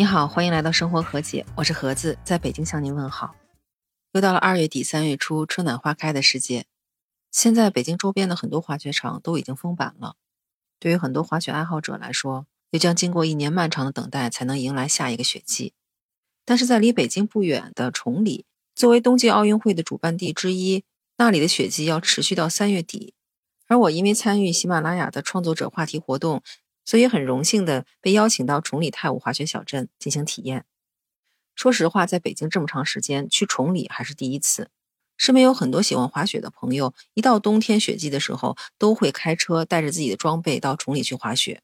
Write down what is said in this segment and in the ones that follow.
你好，欢迎来到生活和解，我是盒子，在北京向您问好。又到了二月底三月初春暖花开的时节，现在北京周边的很多滑雪场都已经封板了。对于很多滑雪爱好者来说，又将经过一年漫长的等待，才能迎来下一个雪季。但是在离北京不远的崇礼，作为冬季奥运会的主办地之一，那里的雪季要持续到三月底。而我因为参与喜马拉雅的创作者话题活动。所以很荣幸的被邀请到崇礼太武滑雪小镇进行体验。说实话，在北京这么长时间，去崇礼还是第一次。身边有很多喜欢滑雪的朋友，一到冬天雪季的时候，都会开车带着自己的装备到崇礼去滑雪。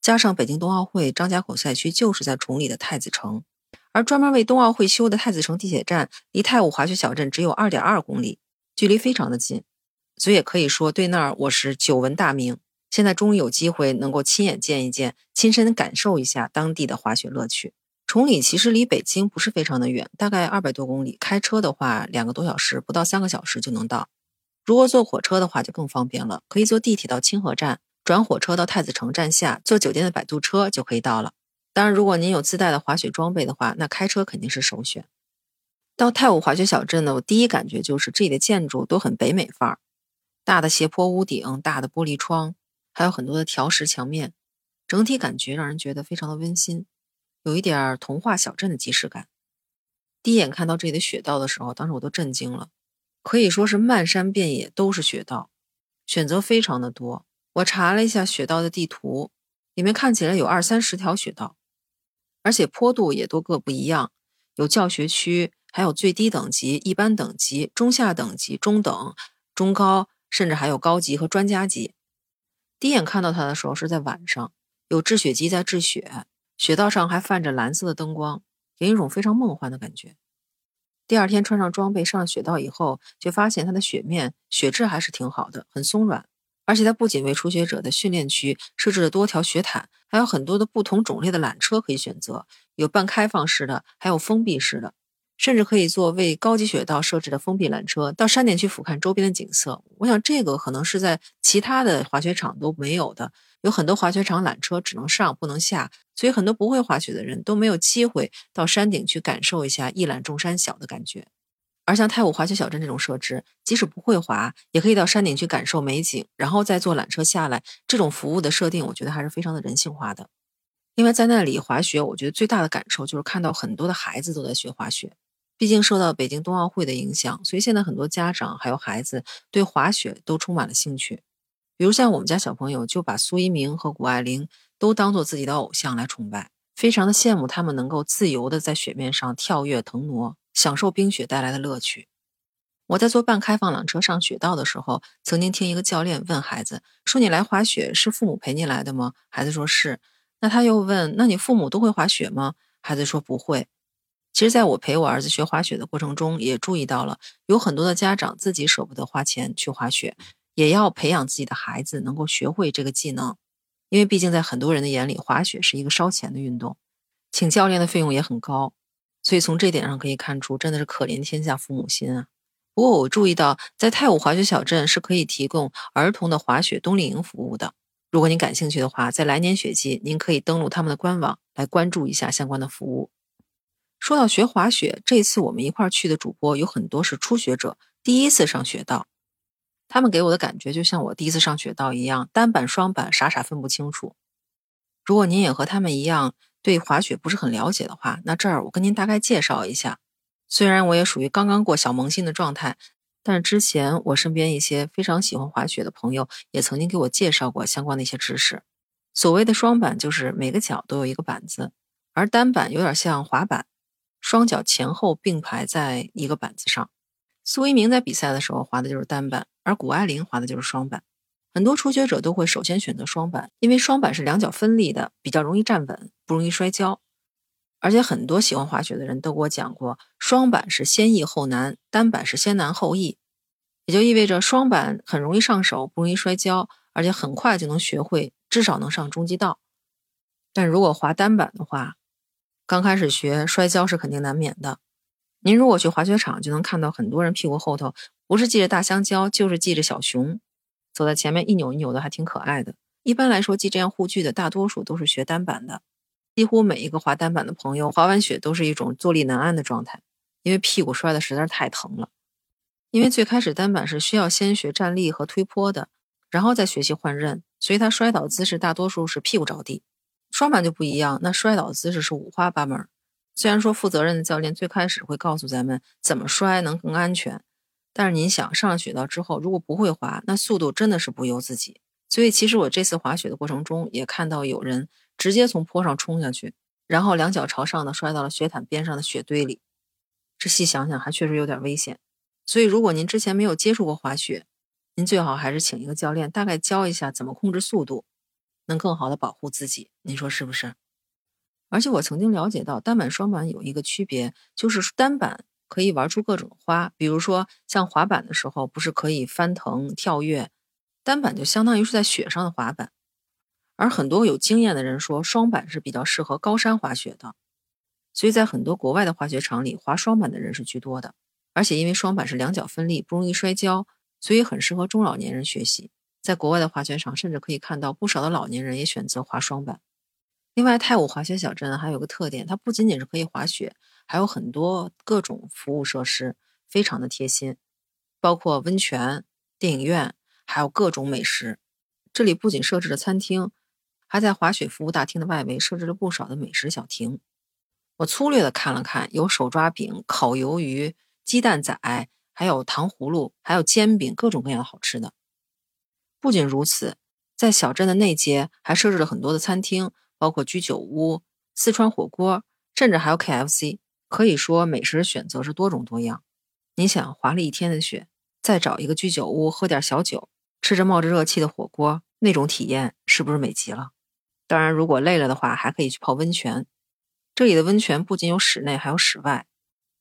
加上北京冬奥会张家口赛区就是在崇礼的太子城，而专门为冬奥会修的太子城地铁站离太武滑雪小镇只有二点二公里，距离非常的近，所以也可以说对那儿我是久闻大名。现在终于有机会能够亲眼见一见，亲身感受一下当地的滑雪乐趣。崇礼其实离北京不是非常的远，大概二百多公里，开车的话两个多小时，不到三个小时就能到。如果坐火车的话就更方便了，可以坐地铁到清河站，转火车到太子城站下，坐酒店的摆渡车就可以到了。当然，如果您有自带的滑雪装备的话，那开车肯定是首选。到太武滑雪小镇呢，我第一感觉就是这里的建筑都很北美范儿，大的斜坡屋顶，大的玻璃窗。还有很多的条石墙面，整体感觉让人觉得非常的温馨，有一点儿童话小镇的即视感。第一眼看到这里的雪道的时候，当时我都震惊了，可以说是漫山遍野都是雪道，选择非常的多。我查了一下雪道的地图，里面看起来有二三十条雪道，而且坡度也都各不一样，有教学区，还有最低等级、一般等级、中下等级、中等、中高，甚至还有高级和专家级。第一眼看到它的时候是在晚上，有制雪机在制雪，雪道上还泛着蓝色的灯光，给人一种非常梦幻的感觉。第二天穿上装备上了雪道以后，却发现它的雪面雪质还是挺好的，很松软。而且它不仅为初学者的训练区设置了多条雪毯，还有很多的不同种类的缆车可以选择，有半开放式的，还有封闭式的。甚至可以做为高级雪道设置的封闭缆车，到山顶去俯瞰周边的景色。我想这个可能是在其他的滑雪场都没有的。有很多滑雪场缆车只能上不能下，所以很多不会滑雪的人都没有机会到山顶去感受一下一览众山小的感觉。而像太武滑雪小镇这种设置，即使不会滑，也可以到山顶去感受美景，然后再坐缆车下来。这种服务的设定，我觉得还是非常的人性化的。另外，在那里滑雪，我觉得最大的感受就是看到很多的孩子都在学滑雪。毕竟受到北京冬奥会的影响，所以现在很多家长还有孩子对滑雪都充满了兴趣。比如像我们家小朋友，就把苏一鸣和谷爱凌都当做自己的偶像来崇拜，非常的羡慕他们能够自由的在雪面上跳跃腾挪，享受冰雪带来的乐趣。我在坐半开放缆车上雪道的时候，曾经听一个教练问孩子说：“你来滑雪是父母陪你来的吗？”孩子说是。那他又问：“那你父母都会滑雪吗？”孩子说：“不会。”其实，在我陪我儿子学滑雪的过程中，也注意到了有很多的家长自己舍不得花钱去滑雪，也要培养自己的孩子能够学会这个技能。因为毕竟在很多人的眼里，滑雪是一个烧钱的运动，请教练的费用也很高。所以从这点上可以看出，真的是可怜天下父母心啊。不过我注意到，在太武滑雪小镇是可以提供儿童的滑雪冬令营服务的。如果您感兴趣的话，在来年雪季，您可以登录他们的官网来关注一下相关的服务。说到学滑雪，这次我们一块儿去的主播有很多是初学者，第一次上雪道。他们给我的感觉就像我第一次上雪道一样，单板双板傻傻分不清楚。如果您也和他们一样对滑雪不是很了解的话，那这儿我跟您大概介绍一下。虽然我也属于刚刚过小萌新的状态，但是之前我身边一些非常喜欢滑雪的朋友也曾经给我介绍过相关的一些知识。所谓的双板就是每个脚都有一个板子，而单板有点像滑板。双脚前后并排在一个板子上。苏一鸣在比赛的时候滑的就是单板，而谷爱凌滑的就是双板。很多初学者都会首先选择双板，因为双板是两脚分立的，比较容易站稳，不容易摔跤。而且很多喜欢滑雪的人都给我讲过，双板是先易后难，单板是先难后易，也就意味着双板很容易上手，不容易摔跤，而且很快就能学会，至少能上中级道。但如果滑单板的话，刚开始学摔跤是肯定难免的。您如果去滑雪场，就能看到很多人屁股后头不是系着大香蕉，就是系着小熊，走在前面一扭一扭的，还挺可爱的。一般来说，系这样护具的大多数都是学单板的。几乎每一个滑单板的朋友，滑完雪都是一种坐立难安的状态，因为屁股摔的实在是太疼了。因为最开始单板是需要先学站立和推坡的，然后再学习换刃，所以他摔倒姿势大多数是屁股着地。双板就不一样，那摔倒的姿势是五花八门。虽然说负责任的教练最开始会告诉咱们怎么摔能更安全，但是您想上了雪道之后，如果不会滑，那速度真的是不由自己。所以其实我这次滑雪的过程中，也看到有人直接从坡上冲下去，然后两脚朝上的摔到了雪毯边上的雪堆里。这细想想还确实有点危险。所以，如果您之前没有接触过滑雪，您最好还是请一个教练，大概教一下怎么控制速度，能更好的保护自己。您说是不是？而且我曾经了解到，单板双板有一个区别，就是单板可以玩出各种花，比如说像滑板的时候，不是可以翻腾跳跃，单板就相当于是在雪上的滑板。而很多有经验的人说，双板是比较适合高山滑雪的，所以在很多国外的滑雪场里，滑双板的人是居多的。而且因为双板是两脚分立，不容易摔跤，所以很适合中老年人学习。在国外的滑雪场，甚至可以看到不少的老年人也选择滑双板。另外，泰晤滑雪小镇还有个特点，它不仅仅是可以滑雪，还有很多各种服务设施，非常的贴心，包括温泉、电影院，还有各种美食。这里不仅设置了餐厅，还在滑雪服务大厅的外围设置了不少的美食小亭。我粗略的看了看，有手抓饼、烤鱿鱼。鸡蛋仔，还有糖葫芦，还有煎饼，各种各样的好吃的。不仅如此，在小镇的内街还设置了很多的餐厅，包括居酒屋、四川火锅，甚至还有 KFC。可以说美食选择是多种多样。你想滑了一天的雪，再找一个居酒屋喝点小酒，吃着冒着热气的火锅，那种体验是不是美极了？当然，如果累了的话，还可以去泡温泉。这里的温泉不仅有室内，还有室外。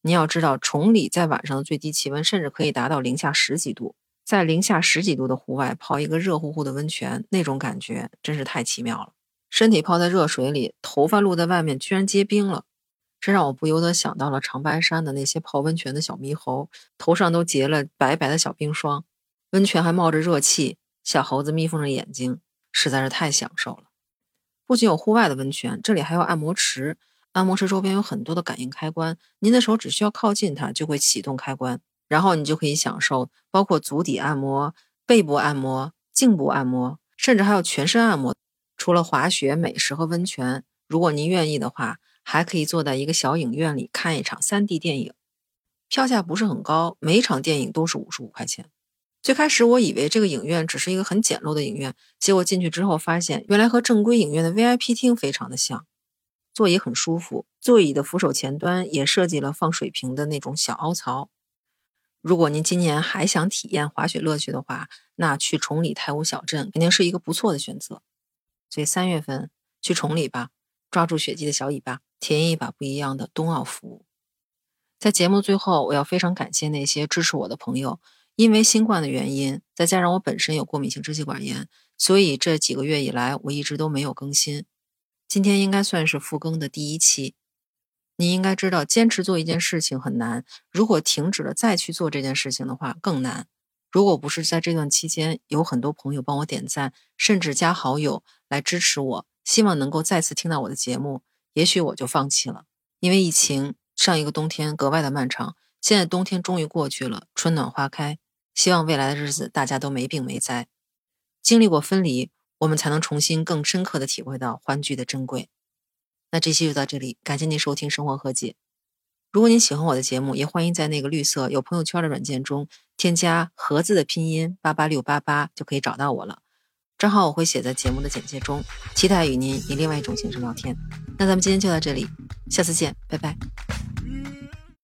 你要知道，崇礼在晚上的最低气温甚至可以达到零下十几度，在零下十几度的户外泡一个热乎乎的温泉，那种感觉真是太奇妙了。身体泡在热水里，头发露在外面，居然结冰了，这让我不由得想到了长白山的那些泡温泉的小猕猴，头上都结了白白的小冰霜，温泉还冒着热气，小猴子眯缝着眼睛，实在是太享受了。不仅有户外的温泉，这里还有按摩池。按摩池周边有很多的感应开关，您的手只需要靠近它，就会启动开关，然后你就可以享受包括足底按摩、背部按摩、颈部按摩，甚至还有全身按摩。除了滑雪、美食和温泉，如果您愿意的话，还可以坐在一个小影院里看一场 3D 电影，票价不是很高，每场电影都是五十五块钱。最开始我以为这个影院只是一个很简陋的影院，结果进去之后发现，原来和正规影院的 VIP 厅非常的像。座椅很舒服，座椅的扶手前端也设计了放水瓶的那种小凹槽。如果您今年还想体验滑雪乐趣的话，那去崇礼太武小镇肯定是一个不错的选择。所以三月份去崇礼吧，抓住雪季的小尾巴，体验一把不一样的冬奥服务。在节目最后，我要非常感谢那些支持我的朋友。因为新冠的原因，再加上我本身有过敏性支气管炎，所以这几个月以来我一直都没有更新。今天应该算是复更的第一期。你应该知道，坚持做一件事情很难，如果停止了再去做这件事情的话更难。如果不是在这段期间有很多朋友帮我点赞，甚至加好友来支持我，希望能够再次听到我的节目，也许我就放弃了。因为疫情，上一个冬天格外的漫长。现在冬天终于过去了，春暖花开。希望未来的日子大家都没病没灾。经历过分离。我们才能重新更深刻的体会到欢聚的珍贵。那这期就到这里，感谢您收听《生活和解》。如果您喜欢我的节目，也欢迎在那个绿色有朋友圈的软件中添加“盒子”的拼音八八六八八，就可以找到我了。正好我会写在节目的简介中。期待与您以另外一种形式聊天。那咱们今天就到这里，下次见，拜拜。